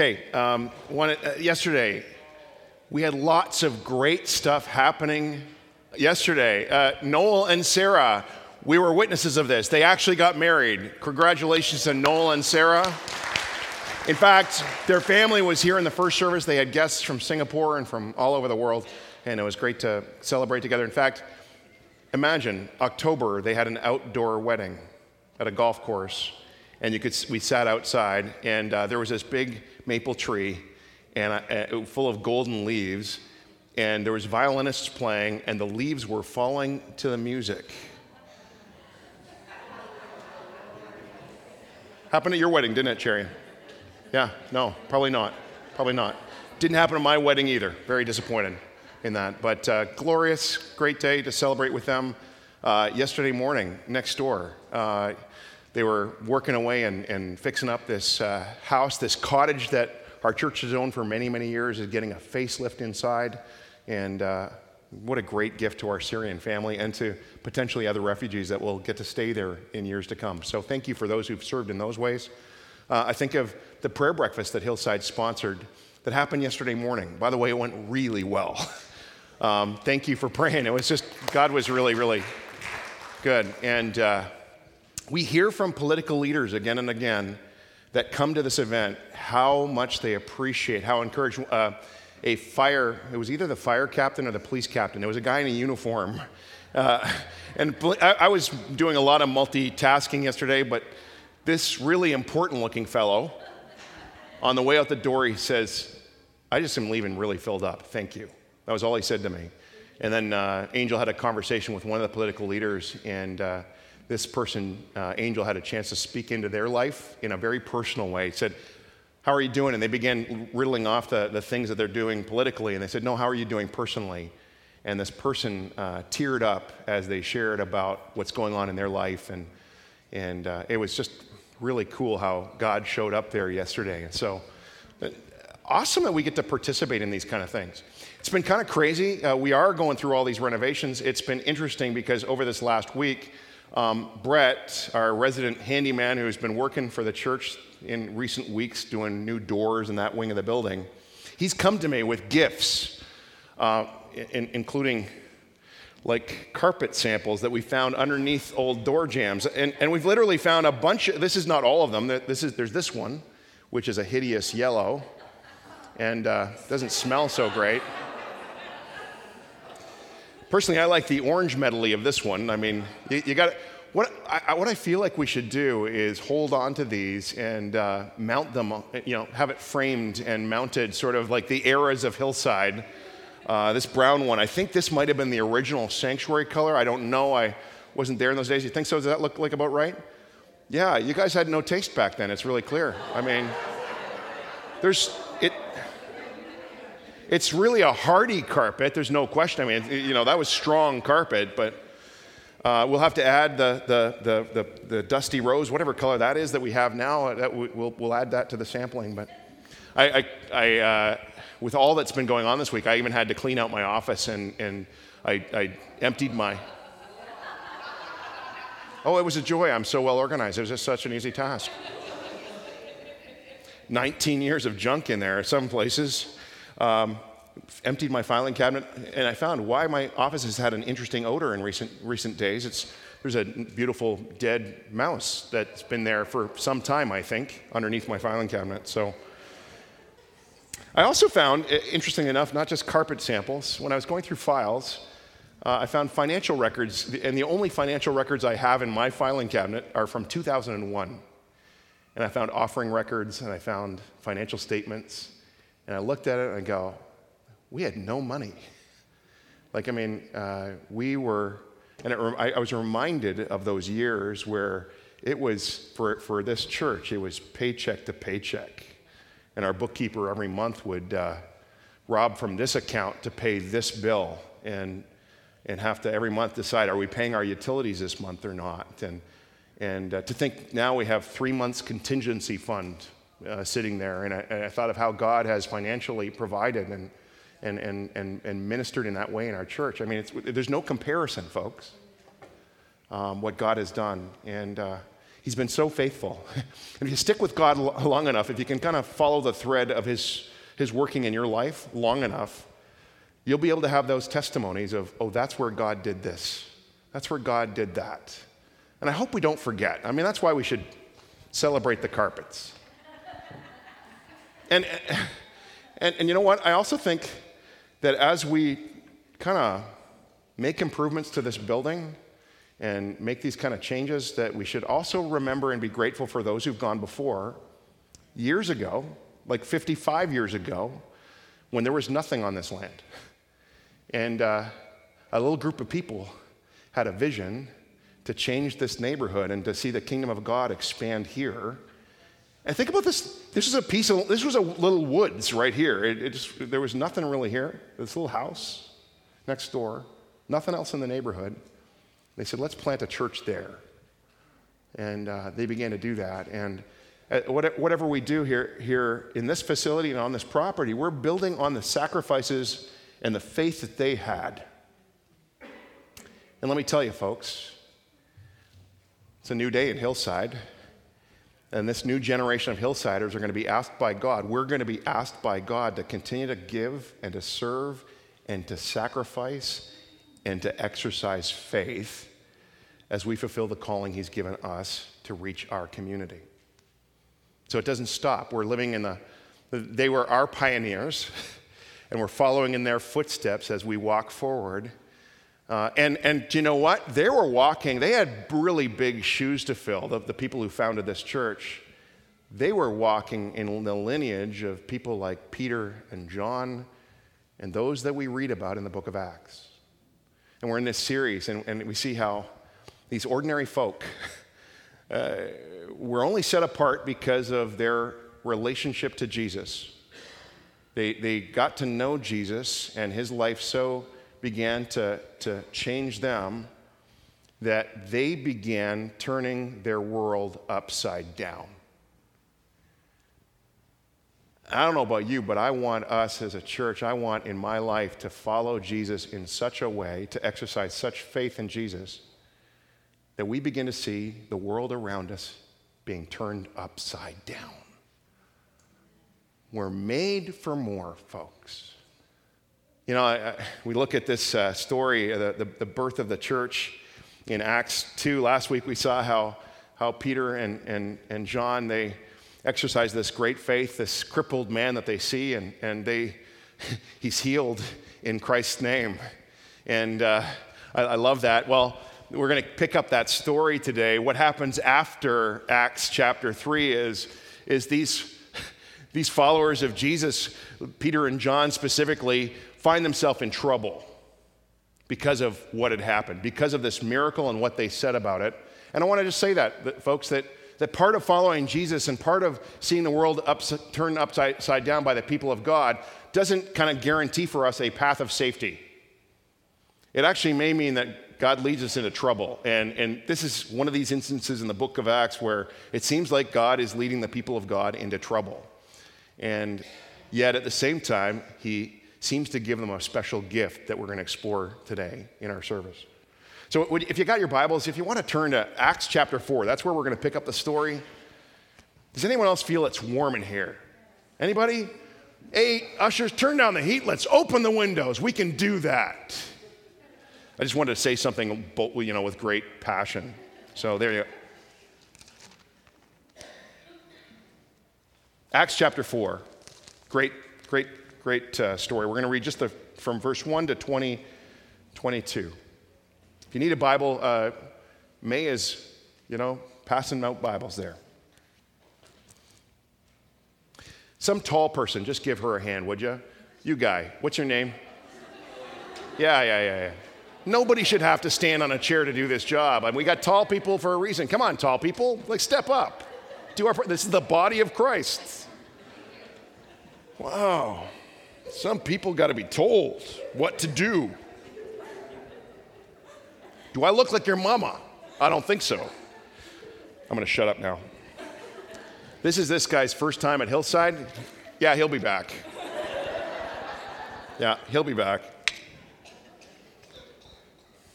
Okay, um, one, uh, yesterday we had lots of great stuff happening. Yesterday, uh, Noel and Sarah, we were witnesses of this. They actually got married. Congratulations to Noel and Sarah. In fact, their family was here in the first service. They had guests from Singapore and from all over the world, and it was great to celebrate together. In fact, imagine October, they had an outdoor wedding at a golf course and you could we sat outside and uh, there was this big maple tree and uh, full of golden leaves and there was violinists playing and the leaves were falling to the music. Happened at your wedding didn't it cherry? Yeah no probably not probably not. Didn't happen at my wedding either very disappointed in that but uh, glorious great day to celebrate with them uh, yesterday morning next door uh, they were working away and, and fixing up this uh, house, this cottage that our church has owned for many, many years, is getting a facelift inside. And uh, what a great gift to our Syrian family and to potentially other refugees that will get to stay there in years to come. So thank you for those who've served in those ways. Uh, I think of the prayer breakfast that Hillside sponsored that happened yesterday morning. By the way, it went really well. um, thank you for praying. It was just, God was really, really good. And, uh, we hear from political leaders again and again that come to this event how much they appreciate, how encouraged. Uh, a fire, it was either the fire captain or the police captain. There was a guy in a uniform. Uh, and I, I was doing a lot of multitasking yesterday, but this really important looking fellow, on the way out the door, he says, I just am leaving really filled up. Thank you. That was all he said to me. And then uh, Angel had a conversation with one of the political leaders, and uh, this person, uh, Angel, had a chance to speak into their life in a very personal way. He said, How are you doing? And they began riddling off the, the things that they're doing politically. And they said, No, how are you doing personally? And this person uh, teared up as they shared about what's going on in their life. And, and uh, it was just really cool how God showed up there yesterday. And so, uh, awesome that we get to participate in these kind of things. It's been kind of crazy. Uh, we are going through all these renovations. It's been interesting because over this last week, um, Brett, our resident handyman who's been working for the church in recent weeks doing new doors in that wing of the building, he's come to me with gifts, uh, in, including like carpet samples that we found underneath old door jambs. And, and we've literally found a bunch of, this is not all of them, this is, there's this one, which is a hideous yellow and uh, doesn't smell so great. Personally, I like the orange medley of this one. I mean, you, you got what I, what I feel like we should do is hold on to these and uh, mount them, you know, have it framed and mounted, sort of like the eras of Hillside. Uh, this brown one, I think this might have been the original sanctuary color. I don't know. I wasn't there in those days. You think so? Does that look like about right? Yeah, you guys had no taste back then. It's really clear. I mean, there's. It's really a hardy carpet, there's no question. I mean, you know, that was strong carpet, but uh, we'll have to add the, the, the, the, the dusty rose, whatever color that is that we have now, uh, that we'll, we'll add that to the sampling. But I, I, I uh, with all that's been going on this week, I even had to clean out my office and, and I, I emptied my. Oh, it was a joy. I'm so well organized. It was just such an easy task. 19 years of junk in there, some places. Um, emptied my filing cabinet, and I found why my office has had an interesting odor in recent, recent days. It's, there's a beautiful dead mouse that's been there for some time, I think, underneath my filing cabinet. So I also found, interesting enough, not just carpet samples. When I was going through files, uh, I found financial records, and the only financial records I have in my filing cabinet are from 2001. And I found offering records, and I found financial statements, and I looked at it and I go, we had no money. Like, I mean, uh, we were, and I, I was reminded of those years where it was, for, for this church, it was paycheck to paycheck. And our bookkeeper every month would uh, rob from this account to pay this bill and, and have to every month decide are we paying our utilities this month or not? And, and uh, to think now we have three months contingency fund uh, sitting there. And I, and I, thought of how God has financially provided and, and, and, and, and ministered in that way in our church. I mean, there's no comparison, folks, um, what God has done. And uh, He's been so faithful. If you stick with God long enough, if you can kind of follow the thread of his, his working in your life long enough, you'll be able to have those testimonies of, oh, that's where God did this. That's where God did that. And I hope we don't forget. I mean, that's why we should celebrate the carpets. And, and, and you know what? I also think that as we kind of make improvements to this building and make these kind of changes, that we should also remember and be grateful for those who've gone before. Years ago, like 55 years ago, when there was nothing on this land. And uh, a little group of people had a vision to change this neighborhood and to see the kingdom of God expand here. And think about this. This was a piece of, this was a little woods right here. It, it just, there was nothing really here. This little house next door, nothing else in the neighborhood. They said, let's plant a church there. And uh, they began to do that. And uh, whatever we do here, here in this facility and on this property, we're building on the sacrifices and the faith that they had. And let me tell you, folks, it's a new day in Hillside. And this new generation of Hillsiders are going to be asked by God. We're going to be asked by God to continue to give and to serve and to sacrifice and to exercise faith as we fulfill the calling He's given us to reach our community. So it doesn't stop. We're living in the, they were our pioneers, and we're following in their footsteps as we walk forward. Uh, and, and you know what? They were walking, they had really big shoes to fill, the, the people who founded this church. They were walking in the lineage of people like Peter and John and those that we read about in the book of Acts. And we're in this series, and, and we see how these ordinary folk uh, were only set apart because of their relationship to Jesus. They, they got to know Jesus and his life so began to, to change them that they began turning their world upside down. I don't know about you, but I want us as a church, I want in my life to follow Jesus in such a way, to exercise such faith in Jesus, that we begin to see the world around us being turned upside down. We're made for more, folks. You know, I, I, we look at this uh, story, the, the, the, birth of the church in Acts 2. Last week we saw how, how Peter and, and, and John, they exercise this great faith, this crippled man that they see, and, and they, he's healed in Christ's name. And uh, I, I love that. Well, we're going to pick up that story today. What happens after Acts chapter 3 is, is these, these followers of Jesus, Peter and John specifically, find themselves in trouble because of what had happened, because of this miracle and what they said about it. And I want to just say that, that folks, that, that part of following Jesus and part of seeing the world ups, turned upside down by the people of God doesn't kind of guarantee for us a path of safety. It actually may mean that God leads us into trouble. And, and this is one of these instances in the book of Acts where it seems like God is leading the people of God into trouble. And yet at the same time, he seems to give them a special gift that we're going to explore today in our service. So, if you got your Bibles, if you want to turn to Acts chapter 4, that's where we're going to pick up the story. Does anyone else feel it's warm in here? Anybody? Hey, ushers, turn down the heat. Let's open the windows. We can do that. I just wanted to say something, you know, with great passion. So there you go. Acts chapter 4. Great, great great uh, story. We're going to read just the, from verse 1 to 20, 22. If you need a Bible, uh, May is, you know, passing out Bibles there. Some tall person, just give her a hand, would you? You guy, what's your name? Yeah, yeah, yeah, yeah. Nobody should have to stand on a chair to do this job. I mean, we got tall people for a reason. Come on, tall people, like step up. Do our, this is the body of Christ. Wow. Some people got to be told what to do. Do I look like your mama? I don't think so. I'm going to shut up now. This is this guy's first time at Hillside. Yeah, he'll be back. Yeah, he'll be back.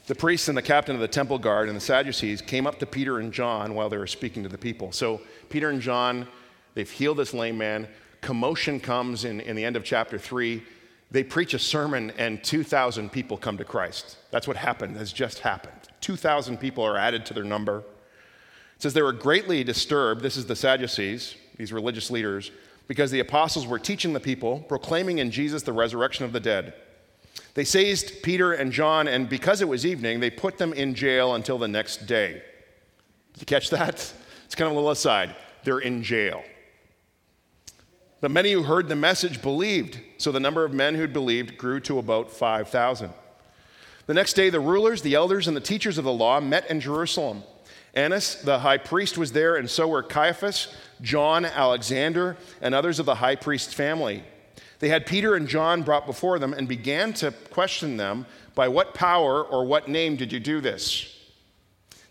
the priests and the captain of the temple guard and the Sadducees came up to Peter and John while they were speaking to the people. So Peter and John, they've healed this lame man. Commotion comes in, in the end of chapter 3. They preach a sermon, and 2,000 people come to Christ. That's what happened, has just happened. 2,000 people are added to their number. It says they were greatly disturbed. This is the Sadducees, these religious leaders, because the apostles were teaching the people, proclaiming in Jesus the resurrection of the dead. They seized Peter and John, and because it was evening, they put them in jail until the next day. Did you catch that? It's kind of a little aside. They're in jail. But many who heard the message believed, so the number of men who'd believed grew to about 5,000. The next day, the rulers, the elders, and the teachers of the law met in Jerusalem. Annas, the high priest, was there, and so were Caiaphas, John, Alexander, and others of the high priest's family. They had Peter and John brought before them and began to question them By what power or what name did you do this?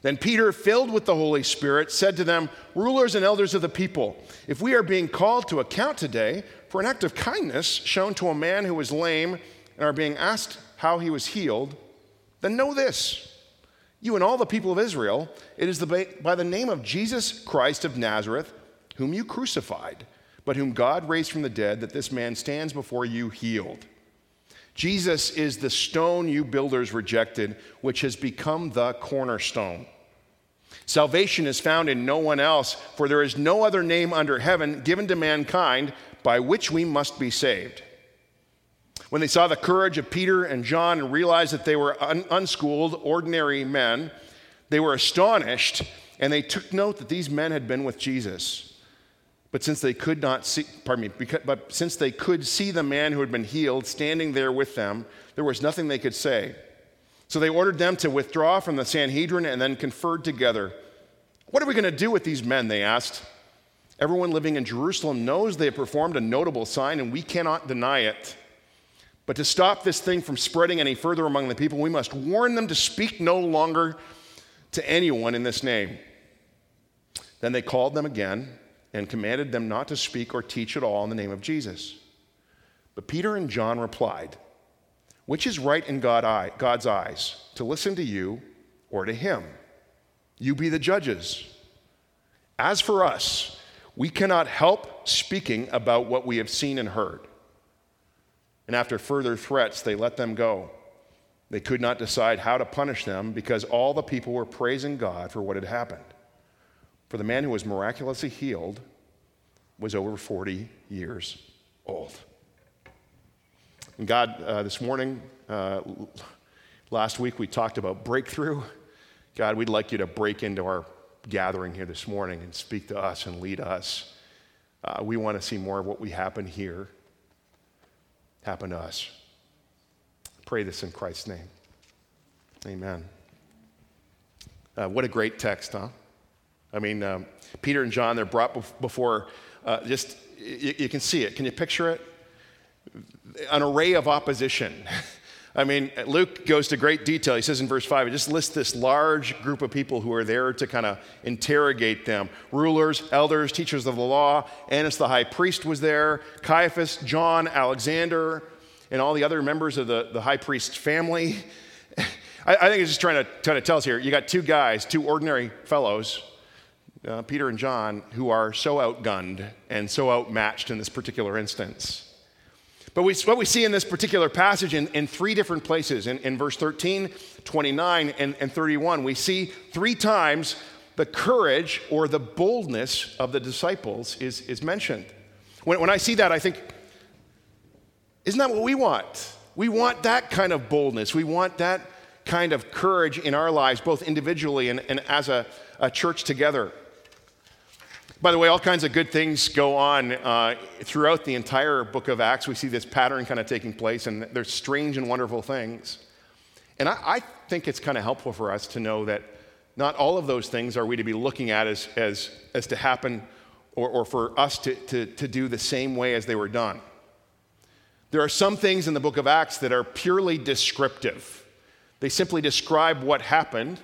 Then Peter, filled with the Holy Spirit, said to them, Rulers and elders of the people, if we are being called to account today for an act of kindness shown to a man who was lame and are being asked how he was healed, then know this. You and all the people of Israel, it is the, by the name of Jesus Christ of Nazareth, whom you crucified but whom God raised from the dead, that this man stands before you healed. Jesus is the stone you builders rejected, which has become the cornerstone. Salvation is found in no one else, for there is no other name under heaven given to mankind by which we must be saved. When they saw the courage of Peter and John and realized that they were un- unschooled, ordinary men, they were astonished and they took note that these men had been with Jesus. But since they could not see, pardon me, because, but since they could see the man who had been healed standing there with them, there was nothing they could say. So they ordered them to withdraw from the Sanhedrin and then conferred together. What are we going to do with these men? They asked. Everyone living in Jerusalem knows they have performed a notable sign, and we cannot deny it. But to stop this thing from spreading any further among the people, we must warn them to speak no longer to anyone in this name. Then they called them again and commanded them not to speak or teach at all in the name of Jesus. But Peter and John replied, Which is right in God's eyes, to listen to you or to him? You be the judges. As for us, we cannot help speaking about what we have seen and heard. And after further threats, they let them go. They could not decide how to punish them because all the people were praising God for what had happened. For the man who was miraculously healed was over 40 years old. And God, uh, this morning, uh, last week we talked about breakthrough. God, we'd like you to break into our gathering here this morning and speak to us and lead us. Uh, we want to see more of what we happen here happen to us. Pray this in Christ's name. Amen. Uh, what a great text, huh? I mean, um, Peter and John, they're brought before uh, just, you, you can see it. Can you picture it? An array of opposition. I mean, Luke goes to great detail. He says in verse 5, he just lists this large group of people who are there to kind of interrogate them rulers, elders, teachers of the law. Annas the high priest was there, Caiaphas, John, Alexander, and all the other members of the, the high priest's family. I, I think it's just trying to, trying to tell us here you got two guys, two ordinary fellows uh, Peter and John, who are so outgunned and so outmatched in this particular instance. But we, what we see in this particular passage in, in three different places, in, in verse 13, 29, and, and 31, we see three times the courage or the boldness of the disciples is, is mentioned. When, when I see that, I think, isn't that what we want? We want that kind of boldness. We want that kind of courage in our lives, both individually and, and as a, a church together. By the way, all kinds of good things go on uh, throughout the entire book of Acts. We see this pattern kind of taking place, and there's strange and wonderful things. And I, I think it's kind of helpful for us to know that not all of those things are we to be looking at as, as, as to happen or, or for us to, to, to do the same way as they were done. There are some things in the book of Acts that are purely descriptive, they simply describe what happened.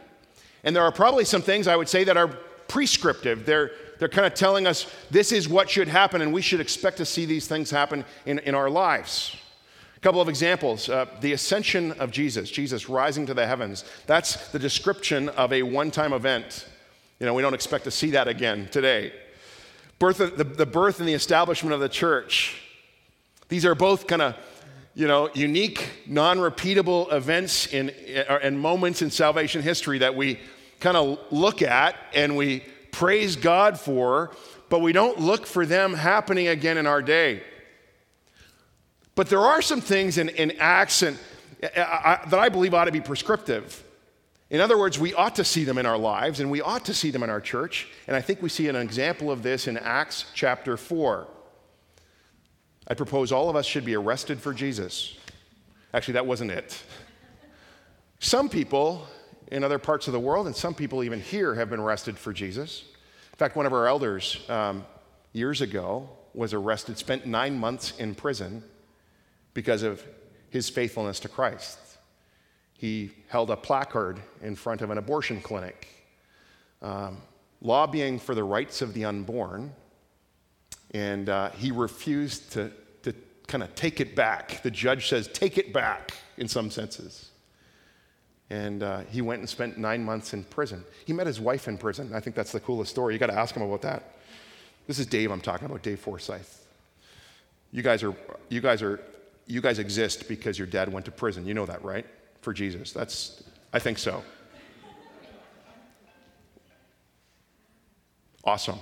And there are probably some things I would say that are prescriptive. They're, they're kind of telling us this is what should happen, and we should expect to see these things happen in, in our lives. A couple of examples uh, the ascension of Jesus, Jesus rising to the heavens. That's the description of a one time event. You know, we don't expect to see that again today. Birth of, the, the birth and the establishment of the church. These are both kind of you know, unique, non repeatable events in, and moments in salvation history that we kind of look at and we praise God for, but we don't look for them happening again in our day. But there are some things in, in Acts and, uh, I, that I believe ought to be prescriptive. In other words, we ought to see them in our lives and we ought to see them in our church. And I think we see an example of this in Acts chapter 4. I propose all of us should be arrested for Jesus. Actually, that wasn't it. Some people in other parts of the world, and some people even here, have been arrested for Jesus. In fact, one of our elders um, years ago was arrested, spent nine months in prison because of his faithfulness to Christ. He held a placard in front of an abortion clinic, um, lobbying for the rights of the unborn, and uh, he refused to, to kind of take it back. The judge says, take it back in some senses. And uh, he went and spent nine months in prison. He met his wife in prison. I think that's the coolest story. You got to ask him about that. This is Dave I'm talking about, Dave Forsyth. You guys are, you guys are you guys exist because your dad went to prison. You know that, right? For Jesus. That's, I think so. Awesome.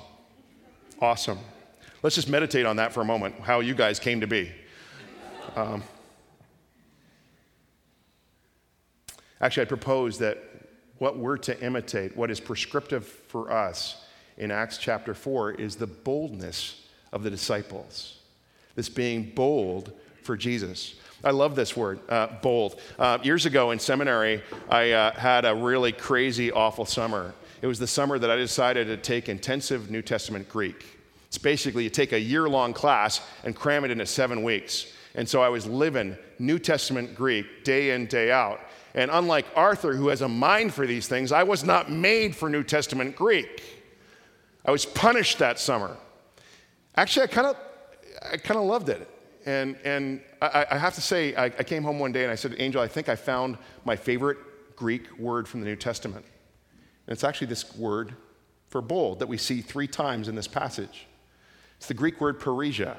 Awesome. Let's just meditate on that for a moment, how you guys came to be. Um, actually, I propose that what we're to imitate, what is prescriptive for us in Acts chapter 4, is the boldness of the disciples. This being bold for Jesus. I love this word, uh, bold. Uh, years ago in seminary, I uh, had a really crazy, awful summer. It was the summer that I decided to take intensive New Testament Greek. It's basically you take a year long class and cram it into seven weeks. And so I was living New Testament Greek day in, day out. And unlike Arthur, who has a mind for these things, I was not made for New Testament Greek. I was punished that summer. Actually, I kind of I kind of loved it. And, and I, I have to say, I, I came home one day and I said, Angel, I think I found my favorite Greek word from the New Testament. And it's actually this word for bold that we see three times in this passage. It's the Greek word parrhesia.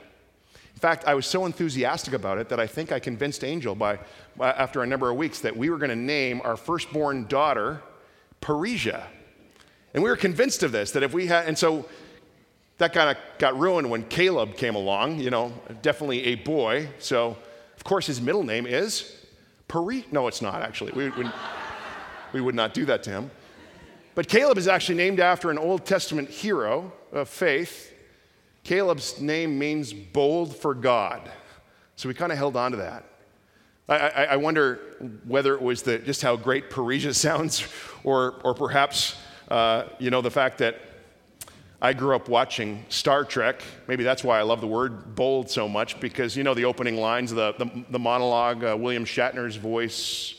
In fact, I was so enthusiastic about it that I think I convinced Angel by, after a number of weeks that we were going to name our firstborn daughter Parrhesia. And we were convinced of this, that if we had, and so that kind of got ruined when Caleb came along, you know, definitely a boy. So, of course, his middle name is Pari. No, it's not, actually. We, we, we would not do that to him. But Caleb is actually named after an Old Testament hero of faith. Caleb's name means bold for God. So we kind of held on to that. I, I, I wonder whether it was the, just how great Parrhesia sounds, or, or perhaps, uh, you know, the fact that I grew up watching Star Trek. Maybe that's why I love the word bold so much, because you know the opening lines, the, the, the monologue, uh, William Shatner's voice,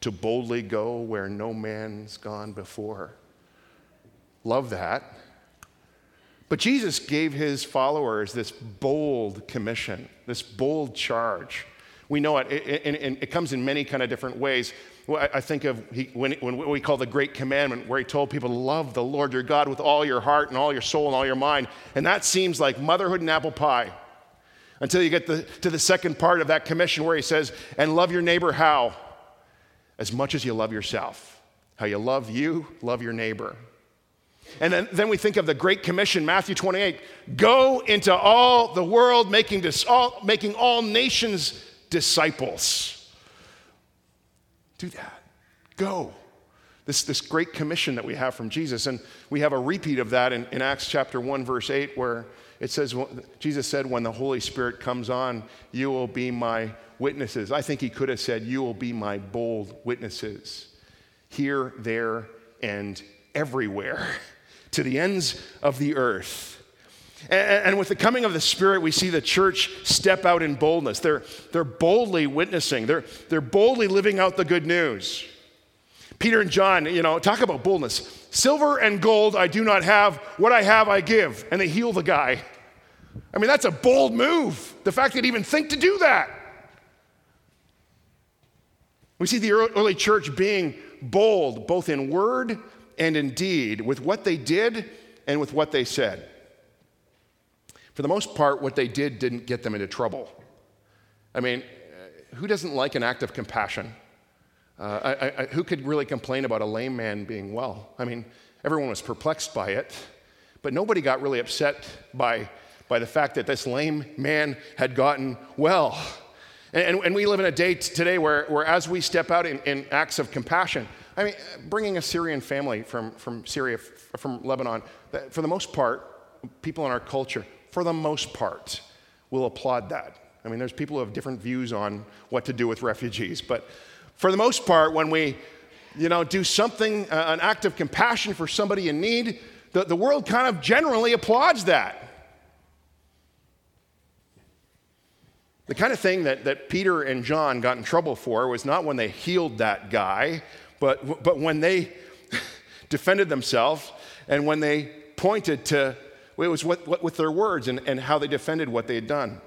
to boldly go where no man's gone before. Love that. But Jesus gave his followers this bold commission, this bold charge. We know it, and it, comes in many kind of different ways. I think of when, we call the Great Commandment, where he told people to love the Lord your God with all your heart and all your soul and all your mind. And that seems like motherhood and apple pie until you get to the second part of that commission where he says, and love your neighbor how? As much as you love yourself. How you love you, love your neighbor. And then, then we think of the Great Commission, Matthew 28 go into all the world, making, dis, all, making all nations disciples. Do that. Go. This, this great commission that we have from Jesus. And we have a repeat of that in, in Acts chapter 1, verse 8, where it says, Jesus said, When the Holy Spirit comes on, you will be my witnesses. I think he could have said, You will be my bold witnesses here, there, and everywhere to the ends of the earth. And, with the coming of the Spirit, we see the church step out in boldness. They're, they're boldly witnessing, they're, they're boldly living out the good news. Peter and John, you know, talk about boldness. Silver and gold I do not have, what I have I give. And they heal the guy. I mean, that's a bold move. The fact they'd even think to do that. We see the early church being bold, both in word and indeed with what they did and with what they said. For the most part, what they did didn't get them into trouble. I mean, who doesn't like an act of compassion? Uh, I, I, who could really complain about a lame man being well? I mean, everyone was perplexed by it, but nobody got really upset by, by the fact that this lame man had gotten well. And, and, we live in a day today where, where as we step out in, in acts of compassion, I mean, bringing a Syrian family from, from Syria, from Lebanon, for the most part, people in our culture, for the most part, will applaud that. I mean, there's people who have different views on what to do with refugees, but for the most part, when we, you know, do something, uh, an act of compassion for somebody in need, the, the world kind of generally applauds that. The kind of thing that, that Peter and John got in trouble for was not when they healed that guy, but, but when they defended themselves and when they pointed to, it was what, what, with their words and, and how they defended what they had done.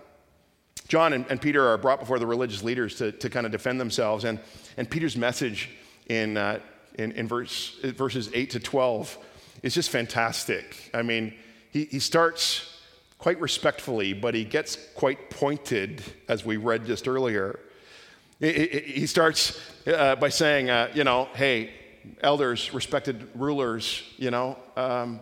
John and, and, Peter are brought before the religious leaders to, to kind of defend themselves. And, and Peter's message in, uh, in, in verse, verses 8 to 12 is just fantastic. I mean, he, he starts quite respectfully, but he gets quite pointed, as we read just earlier. He starts uh, by saying, uh, you know, hey, elders, respected rulers, you know, um,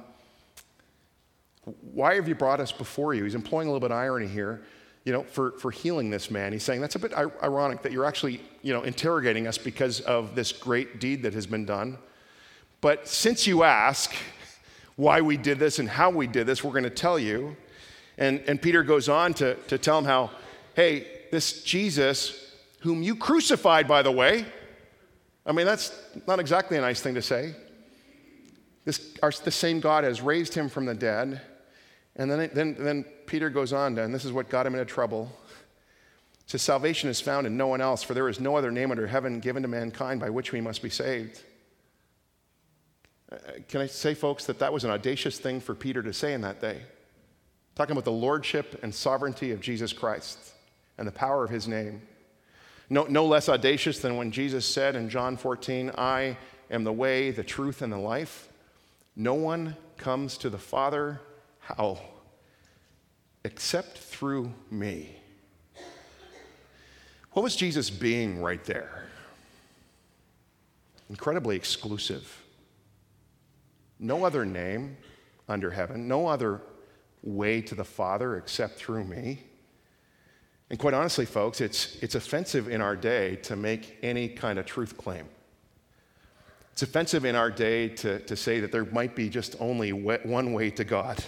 why have you brought us before you? He's employing a little bit of irony here, you know, for, for healing this man. He's saying that's a bit ironic that you're actually, you know, interrogating us because of this great deed that has been done. But since you ask why we did this and how we did this, we're going to tell you. And, and Peter goes on to, to tell him how, hey, this Jesus whom you crucified, by the way. I mean, that's not exactly a nice thing to say. This, our, the same God has raised him from the dead. And then, then, then Peter goes on, to, and this is what got him into trouble. It says, Salvation is found in no one else, for there is no other name under heaven given to mankind by which we must be saved. Uh, can I say, folks, that that was an audacious thing for Peter to say in that day? Talking about the lordship and sovereignty of Jesus Christ and the power of his name. No, no less audacious than when Jesus said in John 14, I am the way, the truth, and the life. No one comes to the Father, how? Except through me. What was Jesus being right there? Incredibly exclusive. No other name under heaven, no other way to the Father except through me. And quite honestly, folks, it's, it's offensive in our day to make any kind of truth claim. It's offensive in our day to, to say that there might be just only one way to God.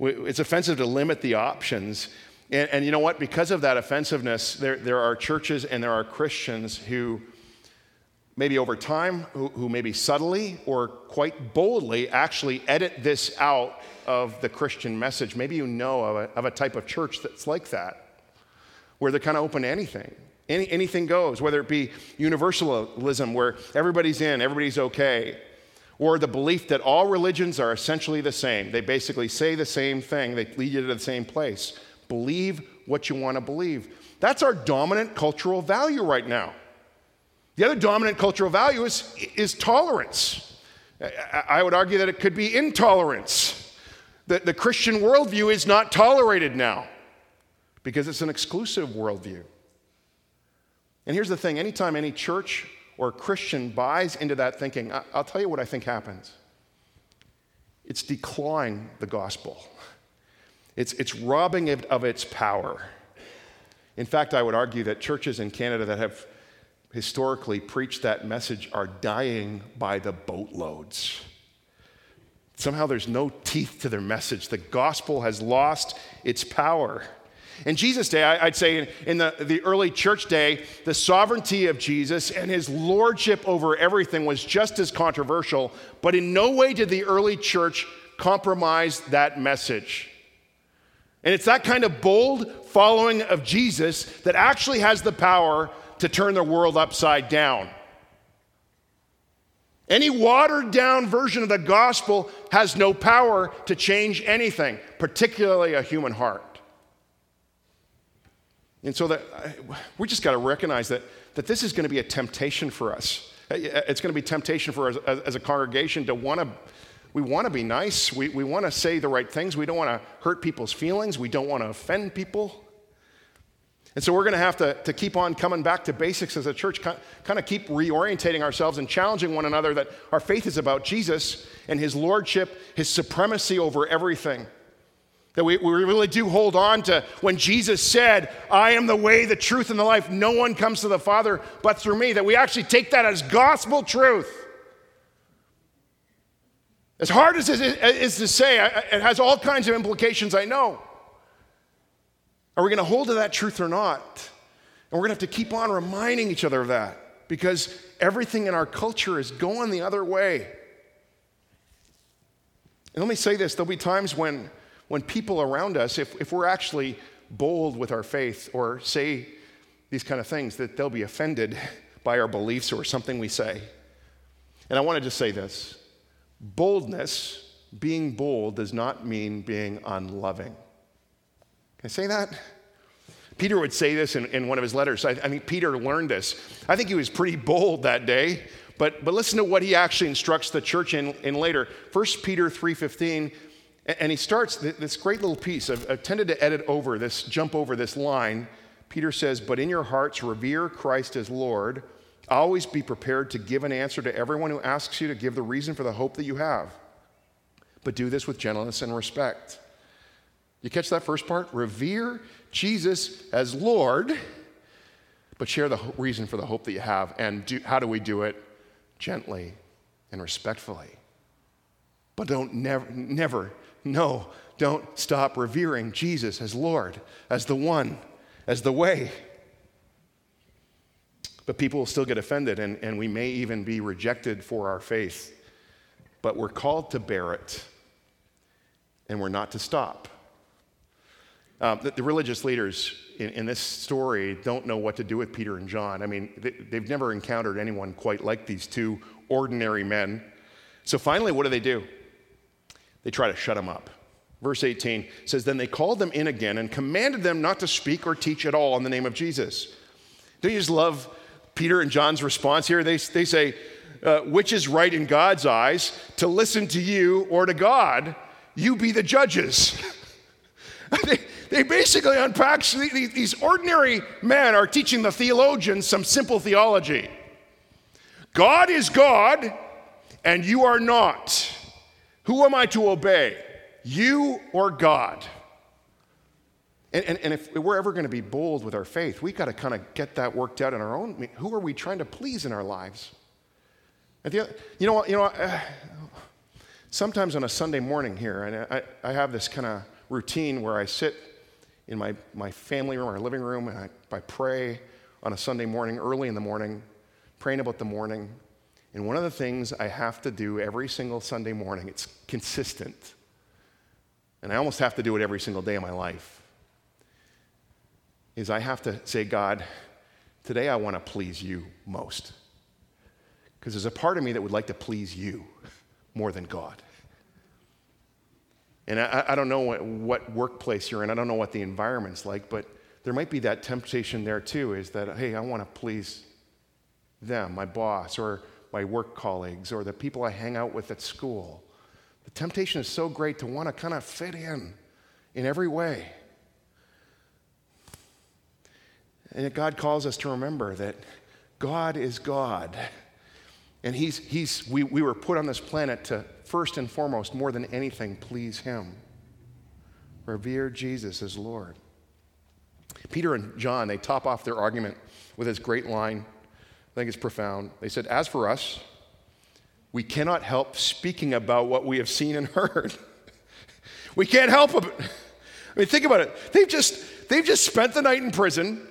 It's offensive to limit the options. And, and you know what? Because of that offensiveness, there, there are churches and there are Christians who, maybe over time, who, who maybe subtly or quite boldly actually edit this out of the Christian message. Maybe you know of a, of a type of church that's like that where they're kind of open to anything. Any, anything goes, whether it be universalism, where everybody's in, everybody's okay, or the belief that all religions are essentially the same. They basically say the same thing, they lead you to the same place. Believe what you want to believe. That's our dominant cultural value right now. The other dominant cultural value is, is tolerance. I would argue that it could be intolerance. The, the Christian worldview is not tolerated now because it's an exclusive worldview. And here's the thing anytime any church or Christian buys into that thinking, I'll tell you what I think happens it's declawing the gospel, it's, it's robbing it of its power. In fact, I would argue that churches in Canada that have historically preached that message are dying by the boatloads. Somehow there's no teeth to their message. The gospel has lost its power. In Jesus' day, I'd say in the, the early church day, the sovereignty of Jesus and his lordship over everything was just as controversial, but in no way did the early church compromise that message. And it's that kind of bold following of Jesus that actually has the power to turn the world upside down. Any watered down version of the gospel has no power to change anything, particularly a human heart. And so that we just got to recognize that, that this is going to be a temptation for us. Uh, it's going to be temptation for us as, as a congregation to want to, we want to be nice. We, we want to say the right things. We don't want to hurt people's feelings. We don't want to offend people. And so we're going to have to, to keep on coming back to basics as a church, kind of keep reorientating ourselves and challenging one another that our faith is about Jesus and his lordship, his supremacy over everything. That we, we really do hold on to when Jesus said, I am the way, the truth, and the life. No one comes to the Father but through me. That we actually take that as gospel truth. As hard as it is to say, it has all kinds of implications, I know. Are we going to hold to that truth or not? And we're going to have to keep on reminding each other of that because everything in our culture is going the other way. And let me say this there'll be times when, when people around us, if, if we're actually bold with our faith or say these kind of things, that they'll be offended by our beliefs or something we say. And I want to just say this boldness, being bold, does not mean being unloving. Can I say that? Peter would say this in, in one of his letters. I, I think Peter learned this. I think he was pretty bold that day, but, but listen to what he actually instructs the church in, in later. 1 Peter 3.15, and he starts this great little piece. I've, I've tended to edit over this, jump over this line. Peter says, But in your hearts revere Christ as Lord. Always be prepared to give an answer to everyone who asks you to give the reason for the hope that you have. But do this with gentleness and respect you catch that first part? Revere Jesus as Lord, but share the reason for the hope that you have. And do, how do we do it? Gently and respectfully. But don't never, never, no, don't stop revering Jesus as Lord, as the one, as the way. But people will still get offended, and, and we may even be rejected for our faith. But we're called to bear it, and we're not to stop. Um, the, the, religious leaders in, in, this story don't know what to do with Peter and John. I mean, they, they've never encountered anyone quite like these two ordinary men. So finally, what do they do? They try to shut them up. Verse 18 says, Then they called them in again and commanded them not to speak or teach at all in the name of Jesus. Don't you just love Peter and John's response here? They, they say, uh, Which is right in God's eyes, to listen to you or to God? You be the judges. they basically unpack these ordinary men are teaching the theologians some simple theology. God is God, and you are not. Who am I to obey, you or God? And, and, and if we're ever going to be bold with our faith, we've got to kind of get that worked out in our own. Who are we trying to please in our lives? You know, what? you know, uh, sometimes on a Sunday morning here, and I, I have this kind of routine where I sit in my, my family room, our living room, and I, I pray on a Sunday morning, early in the morning, praying about the morning. And one of the things I have to do every single Sunday morning, it's consistent, and I almost have to do it every single day of my life, is I have to say, God, today I want to please you most. Because there's a part of me that would like to please you more than God. And I, I don't know what, what, workplace you're in, I don't know what the environment's like, but there might be that temptation there too is that, hey, I want to please them, my boss, or my work colleagues, or the people I hang out with at school. The temptation is so great to want to kind of fit in in every way. And God calls us to remember that God is God. And he's, he's, we, we were put on this planet to first and foremost, more than anything, please Him. Revere Jesus as Lord. Peter and John, they top off their argument with this great line. I think it's profound. They said, As for us, we cannot help speaking about what we have seen and heard. we can't help it. I mean, think about it. They've just, they've just spent the night in prison.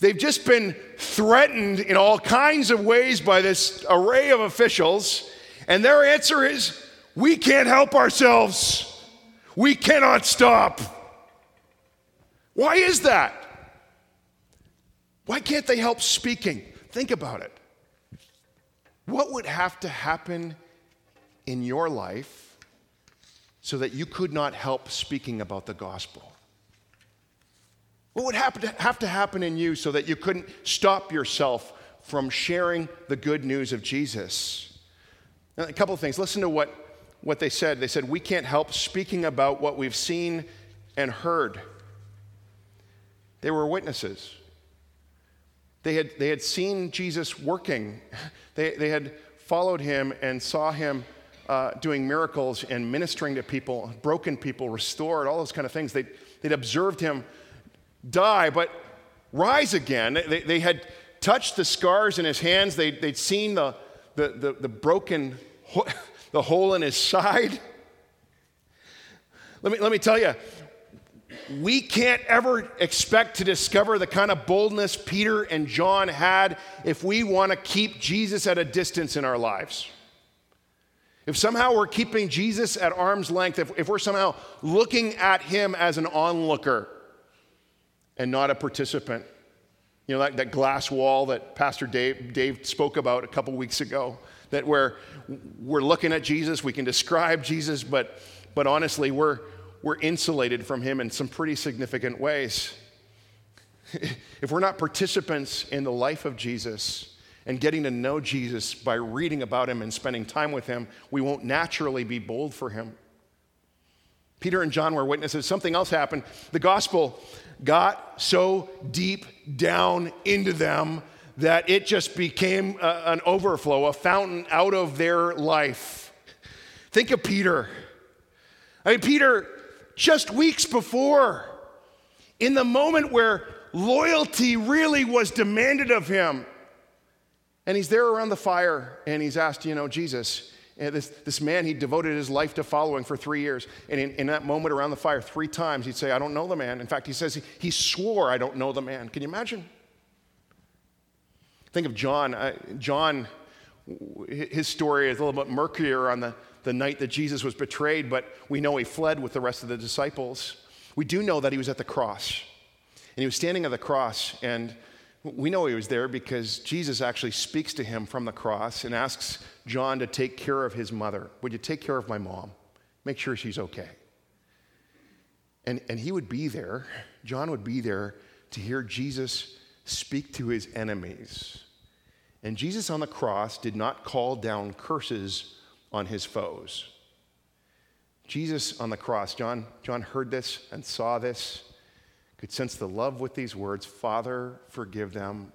They've just been threatened in all kinds of ways by this array of officials. And their answer is, we can't help ourselves. We cannot stop. Why is that? Why can't they help speaking? Think about it. What would have to happen in your life so that you could not help speaking about the gospel? What would have to, have to happen in you so that you couldn't stop yourself from sharing the good news of Jesus? Now, a couple of things. Listen to what, what they said. They said, We can't help speaking about what we've seen and heard. They were witnesses. They had, they had seen Jesus working, they, they had followed him and saw him uh, doing miracles and ministering to people, broken people, restored, all those kind of things. They'd, they'd observed him die, but rise again. They, they had touched the scars in his hands, they'd, they'd seen the, the, the, the broken, the hole in his side. Let me, let me tell you, we can't ever expect to discover the kind of boldness Peter and John had if we want to keep Jesus at a distance in our lives. If somehow we're keeping Jesus at arm's length, if, if we're somehow looking at him as an onlooker and not a participant, you know, that, that glass wall that Pastor Dave, Dave spoke about a couple weeks ago, that where we're looking at Jesus, we can describe Jesus, but, but honestly, we're, we're insulated from him in some pretty significant ways. if we're not participants in the life of Jesus, and getting to know Jesus by reading about him and spending time with him, we won't naturally be bold for him. Peter and John were witnesses. Something else happened. The gospel got so deep down into them that it just became a, an overflow, a fountain out of their life. Think of Peter. I mean, Peter, just weeks before, in the moment where loyalty really was demanded of him, and he's there around the fire and he's asked, you know, Jesus, eh, this, this man, he devoted his life to following for three years. And in, in, that moment around the fire, three times he'd say, I don't know the man. In fact, he says he, he swore, I don't know the man. Can you imagine? Think of John. John, his story is a little bit murkier on the, the night that Jesus was betrayed, but we know he fled with the rest of the disciples. We do know that he was at the cross. And he was standing at the cross, and we know he was there because Jesus actually speaks to him from the cross and asks John to take care of his mother. Would you take care of my mom? Make sure she's okay. And, and he would be there, John would be there to hear Jesus speak to his enemies. And Jesus on the cross did not call down curses on his foes. Jesus on the cross, John, John heard this and saw this could sense the love with these words Father, forgive them,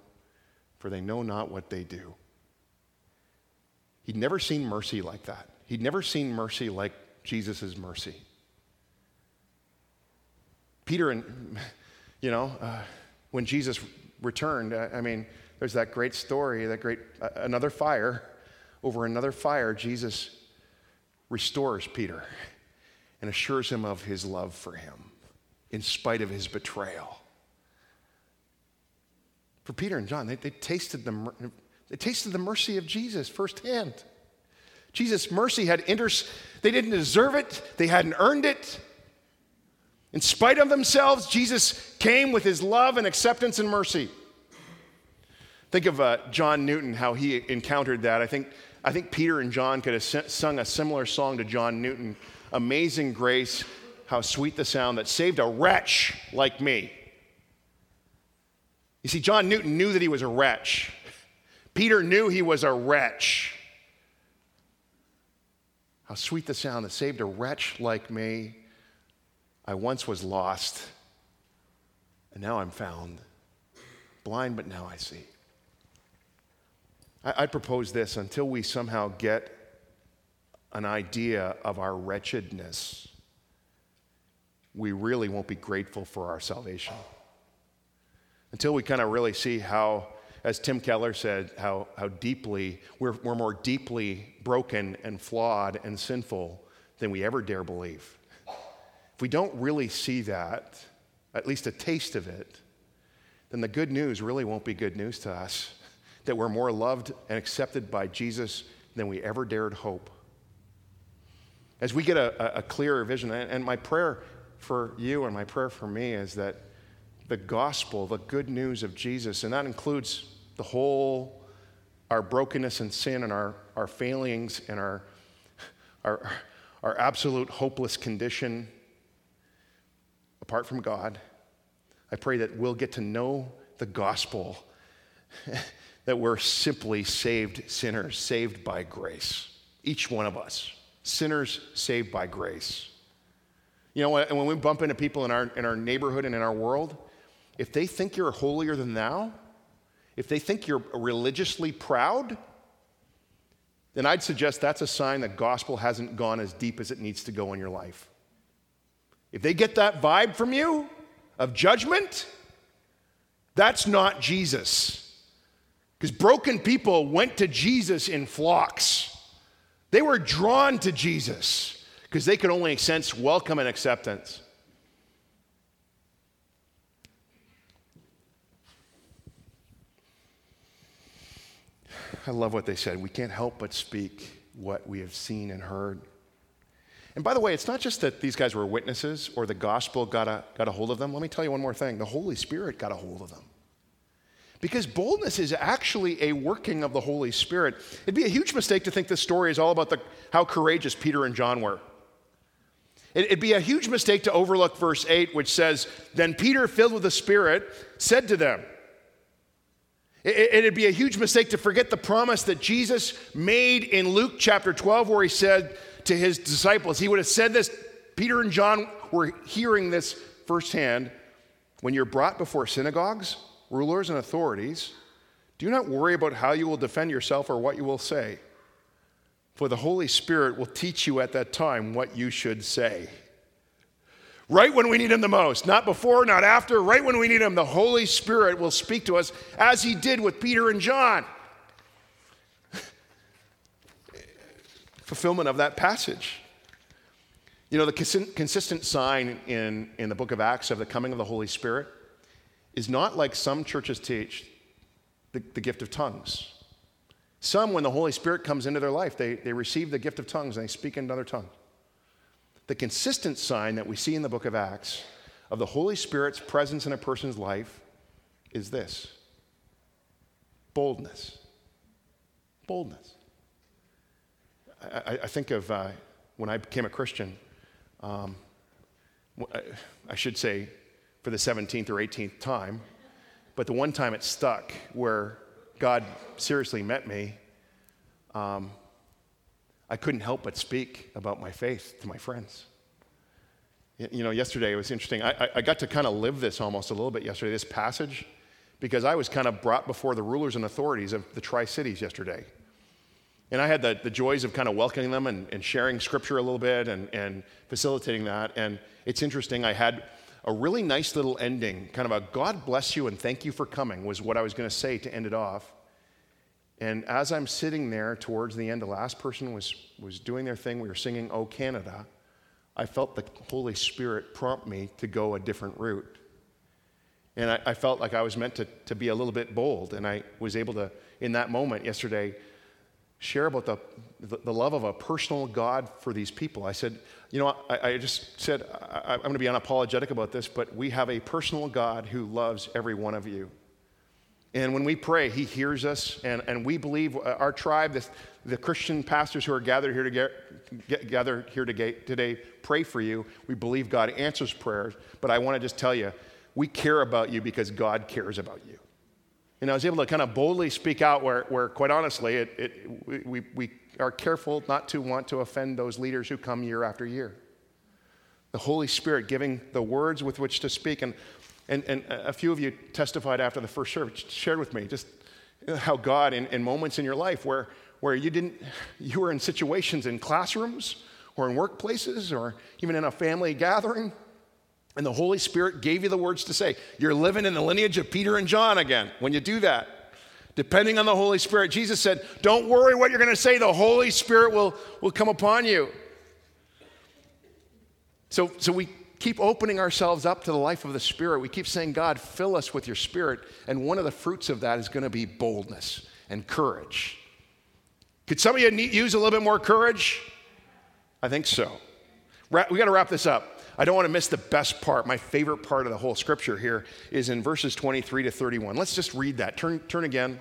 for they know not what they do. He'd never seen mercy like that. He'd never seen mercy like Jesus' mercy. Peter and, you know, uh, when Jesus returned, uh, I mean, there's that great story, that great, uh, another fire. Over another fire, Jesus restores Peter and assures him of his love for him in spite of his betrayal. For Peter and John, they, they, tasted, the, they tasted the mercy of Jesus firsthand. Jesus' mercy had inter- they didn't deserve it, they hadn't earned it. In spite of themselves, Jesus came with his love and acceptance and mercy. Think of uh, John Newton, how he encountered that. I think, I think Peter and John could have sung a similar song to John Newton Amazing Grace, how sweet the sound that saved a wretch like me. You see, John Newton knew that he was a wretch. Peter knew he was a wretch. How sweet the sound that saved a wretch like me. I once was lost, and now I'm found. Blind, but now I see. I, propose this until we somehow get an idea of our wretchedness we really won't be grateful for our salvation. Until we kind of really see how, as Tim Keller said, how, how deeply, we're, we're more deeply broken and flawed and sinful than we ever dare believe. If we don't really see that, at least a taste of it, then the good news really won't be good news to us that we're more loved and accepted by Jesus than we ever dared hope. As we get a, a clearer vision, and my prayer for you and my prayer for me is that the gospel, the good news of Jesus, and that includes the whole, our brokenness and sin and our, our failings and our, our, our absolute hopeless condition apart from God. I pray that we'll get to know the gospel, that we're simply saved sinners, saved by grace. Each one of us, sinners saved by grace. You know, and when we bump into people in our, in our neighborhood and in our world, if they think you're holier than thou, if they think you're religiously proud, then I'd suggest that's a sign that gospel hasn't gone as deep as it needs to go in your life. If they get that vibe from you of judgment, that's not Jesus. Because broken people went to Jesus in flocks. They were drawn to Jesus because they could only sense welcome and acceptance. I love what they said. We can't help but speak what we have seen and heard. And by the way, it's not just that these guys were witnesses or the gospel got a, got a hold of them. Let me tell you one more thing the Holy Spirit got a hold of them. Because boldness is actually a working of the Holy Spirit. It'd be a huge mistake to think this story is all about the, how courageous Peter and John were. It'd be a huge mistake to overlook verse 8, which says, Then Peter, filled with the Spirit, said to them, It'd be a huge mistake to forget the promise that Jesus made in Luke chapter 12, where he said to his disciples, He would have said this, Peter and John were hearing this firsthand. When you're brought before synagogues, rulers, and authorities, do not worry about how you will defend yourself or what you will say, for the Holy Spirit will teach you at that time what you should say. Right when we need Him the most, not before, not after, right when we need Him, the Holy Spirit will speak to us as He did with Peter and John. Fulfillment of that passage. You know, the consistent sign in, in the book of Acts of the coming of the Holy Spirit is not like some churches teach the, the gift of tongues. Some, when the Holy Spirit comes into their life, they, they receive the gift of tongues and they speak in another tongue. The consistent sign that we see in the book of Acts of the Holy Spirit's presence in a person's life is this boldness. Boldness. I, I think of uh, when I became a Christian, um, I should say for the 17th or 18th time. But the one time it stuck where God seriously met me, um, I couldn't help but speak about my faith to my friends. You know, yesterday it was interesting. I, I got to kind of live this almost a little bit yesterday, this passage, because I was kind of brought before the rulers and authorities of the Tri Cities yesterday. And I had the, the joys of kind of welcoming them and, and sharing scripture a little bit and, and facilitating that. And it's interesting, I had a really nice little ending, kind of a God bless you and thank you for coming, was what I was going to say to end it off. And as I'm sitting there towards the end, the last person was, was doing their thing. We were singing Oh Canada. I felt the Holy Spirit prompt me to go a different route. And I, I felt like I was meant to, to be a little bit bold. And I was able to, in that moment yesterday, share about the, the, the, love of a personal God for these people. I said, you know, I, I just said, I, I'm going to be unapologetic about this, but we have a personal God who loves every one of you. And when we pray, He hears us, and, and we believe uh, our tribe, the, the Christian pastors who are gathered here, to get, get, gathered here today, pray for you. We believe God answers prayers, but I want to just tell you, we care about you because God cares about you. And I was able to kind of boldly speak out where, where quite honestly, it, it, we, we are careful not to want to offend those leaders who come year after year. The Holy Spirit giving the words with which to speak. And, and, and a few of you testified after the first service, shared with me just how God, in, in moments in your life where, where you didn't, you were in situations in classrooms or in workplaces or even in a family gathering and the Holy Spirit gave you the words to say. You're living in the lineage of Peter and John again when you do that. Depending on the Holy Spirit, Jesus said, Don't worry what you're going to say, the Holy Spirit will, will come upon you. So, so we keep opening ourselves up to the life of the Spirit. We keep saying, God, fill us with your Spirit. And one of the fruits of that is going to be boldness and courage. Could some of you use a little bit more courage? I think so. We got to wrap this up. I don't want to miss the best part. My favorite part of the whole scripture here is in verses 23 to 31. Let's just read that. Turn, turn again.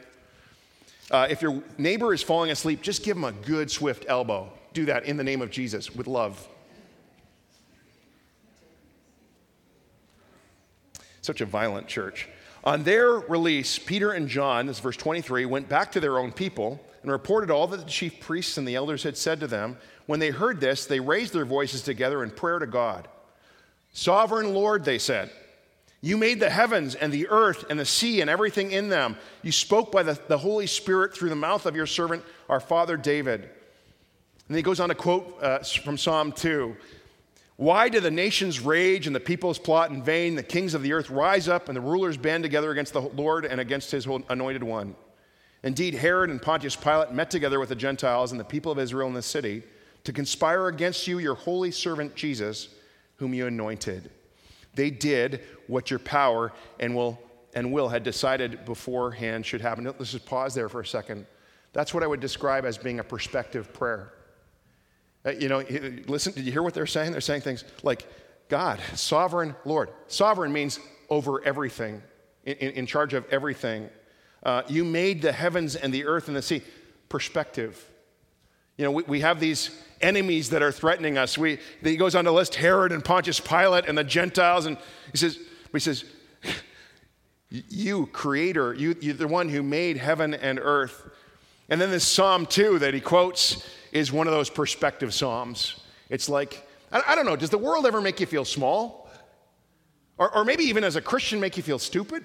Uh, if your neighbor is falling asleep, just give him a good, swift elbow. Do that in the name of Jesus with love. Such a violent church. On their release, Peter and John, this is verse 23, went back to their own people and reported all that the chief priests and the elders had said to them. When they heard this, they raised their voices together in prayer to God. Sovereign Lord, they said, you made the heavens and the earth and the sea and everything in them. You spoke by the, the Holy Spirit through the mouth of your servant, our father David. And he goes on to quote uh, from Psalm 2 Why do the nations rage and the peoples plot in vain? The kings of the earth rise up and the rulers band together against the Lord and against his anointed one. Indeed, Herod and Pontius Pilate met together with the Gentiles and the people of Israel in the city to conspire against you, your holy servant Jesus, whom you anointed. They did what your power and will, and will had decided beforehand should happen. Let's just pause there for a second. That's what I would describe as being a perspective prayer. Uh, you know, listen, did you hear what they're saying? They're saying things like, God, sovereign Lord. Sovereign means over everything, in, in charge of everything. Uh, you made the heavens and the earth and the sea. Perspective. You know, we, we have these enemies that are threatening us. We, he goes on to list Herod and Pontius Pilate and the Gentiles, and he says, he says, you, creator, you, you're the one who made heaven and earth. And then this Psalm 2 that he quotes is one of those perspective Psalms. It's like, I, I don't know, does the world ever make you feel small? Or, or maybe even as a Christian make you feel stupid?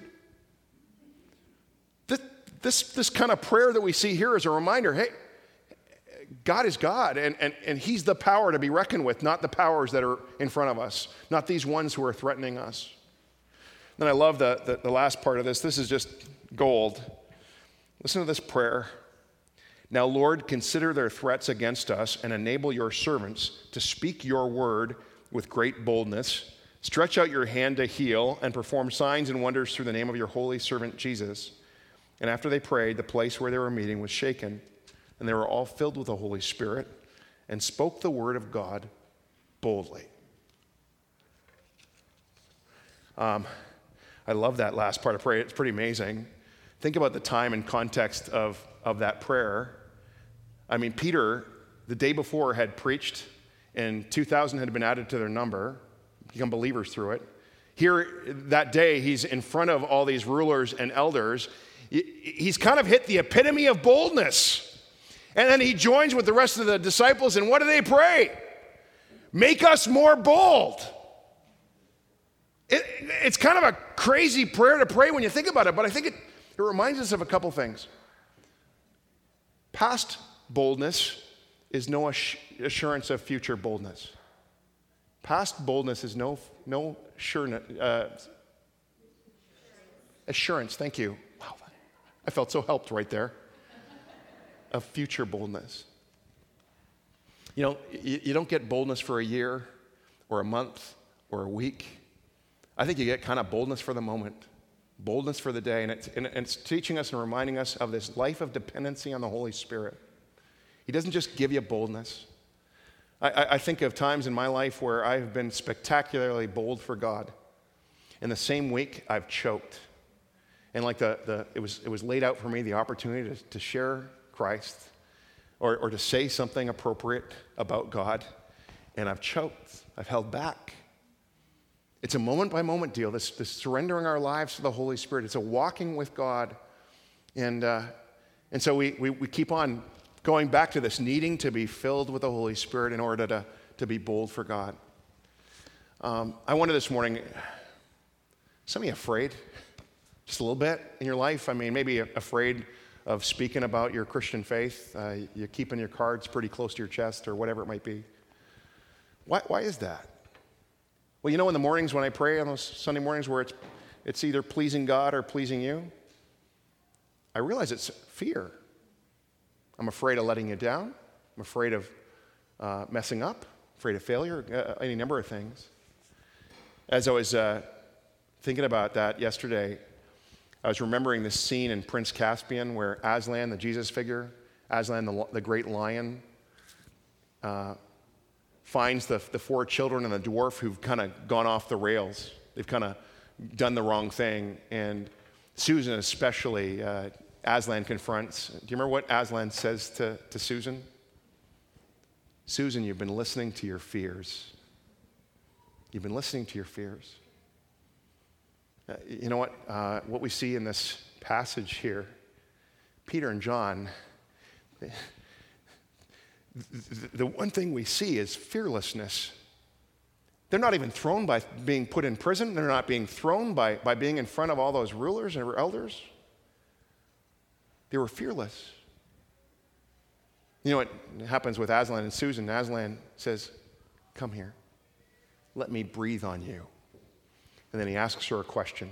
This, this, this kind of prayer that we see here is a reminder hey, God is God, and, and, and He's the power to be reckoned with, not the powers that are in front of us, not these ones who are threatening us. Then I love the, the, the last part of this. This is just gold. Listen to this prayer. Now, Lord, consider their threats against us and enable your servants to speak your word with great boldness. Stretch out your hand to heal and perform signs and wonders through the name of your holy servant Jesus. And after they prayed, the place where they were meeting was shaken and they were all filled with the Holy Spirit and spoke the word of God boldly. Um, I love that last part of prayer. It's pretty amazing. Think about the time and context of, of that prayer. I mean, Peter, the day before, had preached, and 2,000 had been added to their number, become believers through it. Here, that day, he's in front of all these rulers and elders. He's kind of hit the epitome of boldness. And then he joins with the rest of the disciples, and what do they pray? Make us more bold. It, it's kind of a crazy prayer to pray when you think about it, but I think it, it reminds us of a couple things. Past boldness is no assurance of future boldness. Past boldness is no, no assurance, uh, assurance. Thank you. Wow, I felt so helped right there of future boldness. You know, you, don't get boldness for a year or a month or a week. I think you get kind of boldness for the moment, boldness for the day. And it's, and it's teaching us and reminding us of this life of dependency on the Holy Spirit. He doesn't just give you boldness. I, I, think of times in my life where I've been spectacularly bold for God. In the same week, I've choked. And like the, the it, was, it was laid out for me the opportunity to, to share Christ or, or to say something appropriate about God, and I've choked, I've held back. It's a moment by moment deal, this, this surrendering our lives to the Holy Spirit. It's a walking with God. And, uh, and so we, we, we keep on going back to this needing to be filled with the Holy Spirit in order to, to be bold for God. Um, I wonder this morning, some of you afraid? Just a little bit in your life? I mean, maybe afraid of speaking about your Christian faith. Uh, you're keeping your cards pretty close to your chest or whatever it might be. Why, why is that? Well, you know, in the mornings when I pray on those Sunday mornings where it's, it's either pleasing God or pleasing you, I realize it's fear. I'm afraid of letting you down. I'm afraid of uh, messing up, afraid of failure, uh, any number of things. As I was uh, thinking about that yesterday, I was remembering this scene in Prince Caspian where Aslan, the Jesus figure, Aslan, the, the great lion, uh, finds the, the four children and the dwarf who've kind of gone off the rails. They've kind of done the wrong thing. And Susan, especially, uh, Aslan confronts. Do you remember what Aslan says to, to Susan? Susan, you've been listening to your fears. You've been listening to your fears. Uh, you know what? Uh, what we see in this passage here, Peter and John, the, the one thing we see is fearlessness. They're not even thrown by being put in prison. They're not being thrown by, by being in front of all those rulers and elders. They were fearless. You know what happens with Aslan and Susan? Aslan says, Come here. Let me breathe on you. And then he asks her a question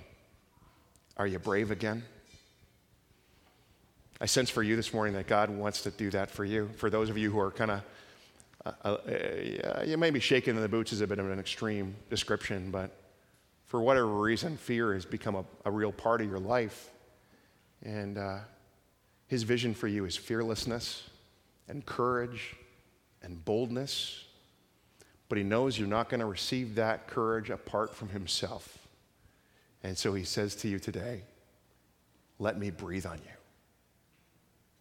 Are you brave again? I sense for you this morning that God wants to do that for you. For those of you who are kind of, uh, uh, you may be shaking in the boots is a bit of an extreme description, but for whatever reason, fear has become a, a real part of your life. And uh, his vision for you is fearlessness and courage and boldness. But he knows you're not going to receive that courage apart from himself. And so he says to you today, Let me breathe on you.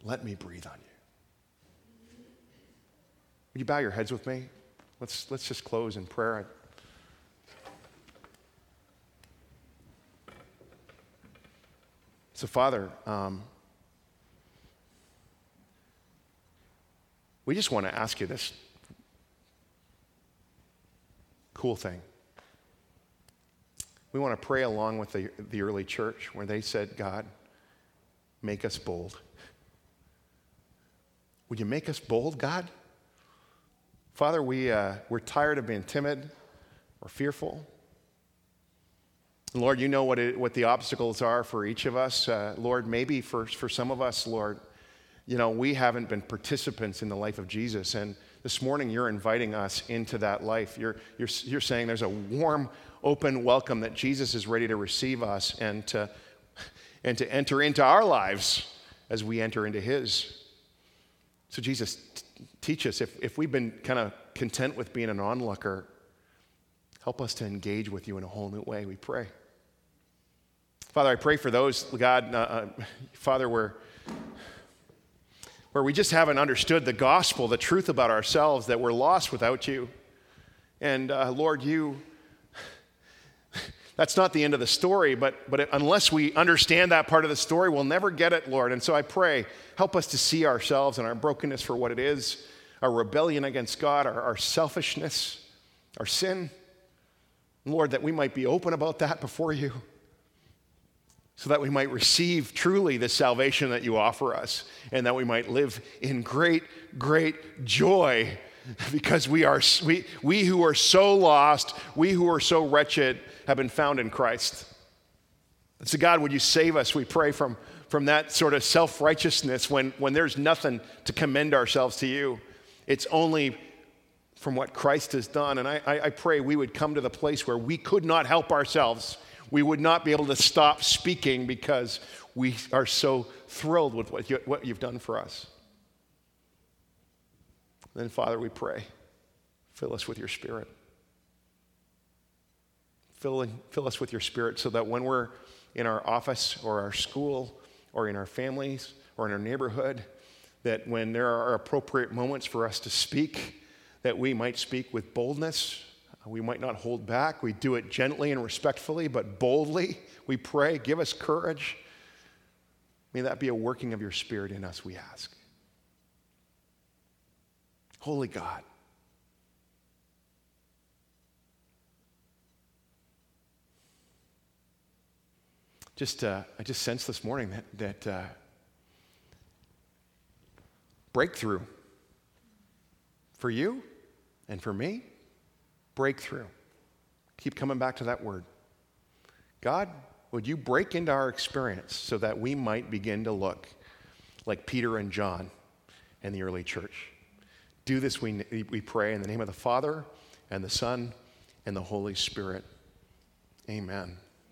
Let me breathe on you. Would you bow your heads with me? Let's, let's just close in prayer. So, Father, um, we just want to ask you this cool thing. We want to pray along with the, the early church where they said, God, make us bold. Would you make us bold, God? Father, we, uh, we're tired of being timid or fearful. Lord, you know what, it, what the obstacles are for each of us. Uh, Lord, maybe for, for some of us, Lord, you know, we haven't been participants in the life of Jesus. And this morning, you're inviting us into that life. You're, you're, you're saying there's a warm, open welcome that Jesus is ready to receive us and to, and to enter into our lives as we enter into his. So, Jesus, t- teach us if, if we've been kind of content with being an onlooker, help us to engage with you in a whole new way, we pray. Father, I pray for those, God, uh, uh, Father, where where we just haven't understood the gospel, the truth about ourselves, that we're lost without you. And uh, Lord, you, that's not the end of the story, but, but unless we understand that part of the story, we'll never get it, Lord. And so I pray, help us to see ourselves and our brokenness for what it is our rebellion against God, our, our selfishness, our sin. Lord, that we might be open about that before you so that we might receive truly the salvation that you offer us and that we might live in great, great joy because we are we, we who are so lost we who are so wretched have been found in christ. So god would you save us we pray from from that sort of self-righteousness when when there's nothing to commend ourselves to you. It's only from what christ has done. And i i, I pray we would come to the place where we could not help ourselves we would not be able to stop speaking because we are so thrilled with what, you, what you've done for us. Then, Father, we pray, fill us with your spirit. Fill, fill us with your spirit so that when we're in our office or our school or in our families or in our neighborhood, that when there are appropriate moments for us to speak, that we might speak with boldness we might not hold back. We do it gently and respectfully, but boldly. We pray, give us courage. May that be a working of your Spirit in us, we ask. Holy God. Just, uh, I just sensed this morning that, that uh, breakthrough for you and for me breakthrough. Keep coming back to that word. God, would you break into our experience so that we might begin to look like Peter and John and the early church? Do this, we, we pray, in the name of the Father, and the Son, and the Holy Spirit. Amen.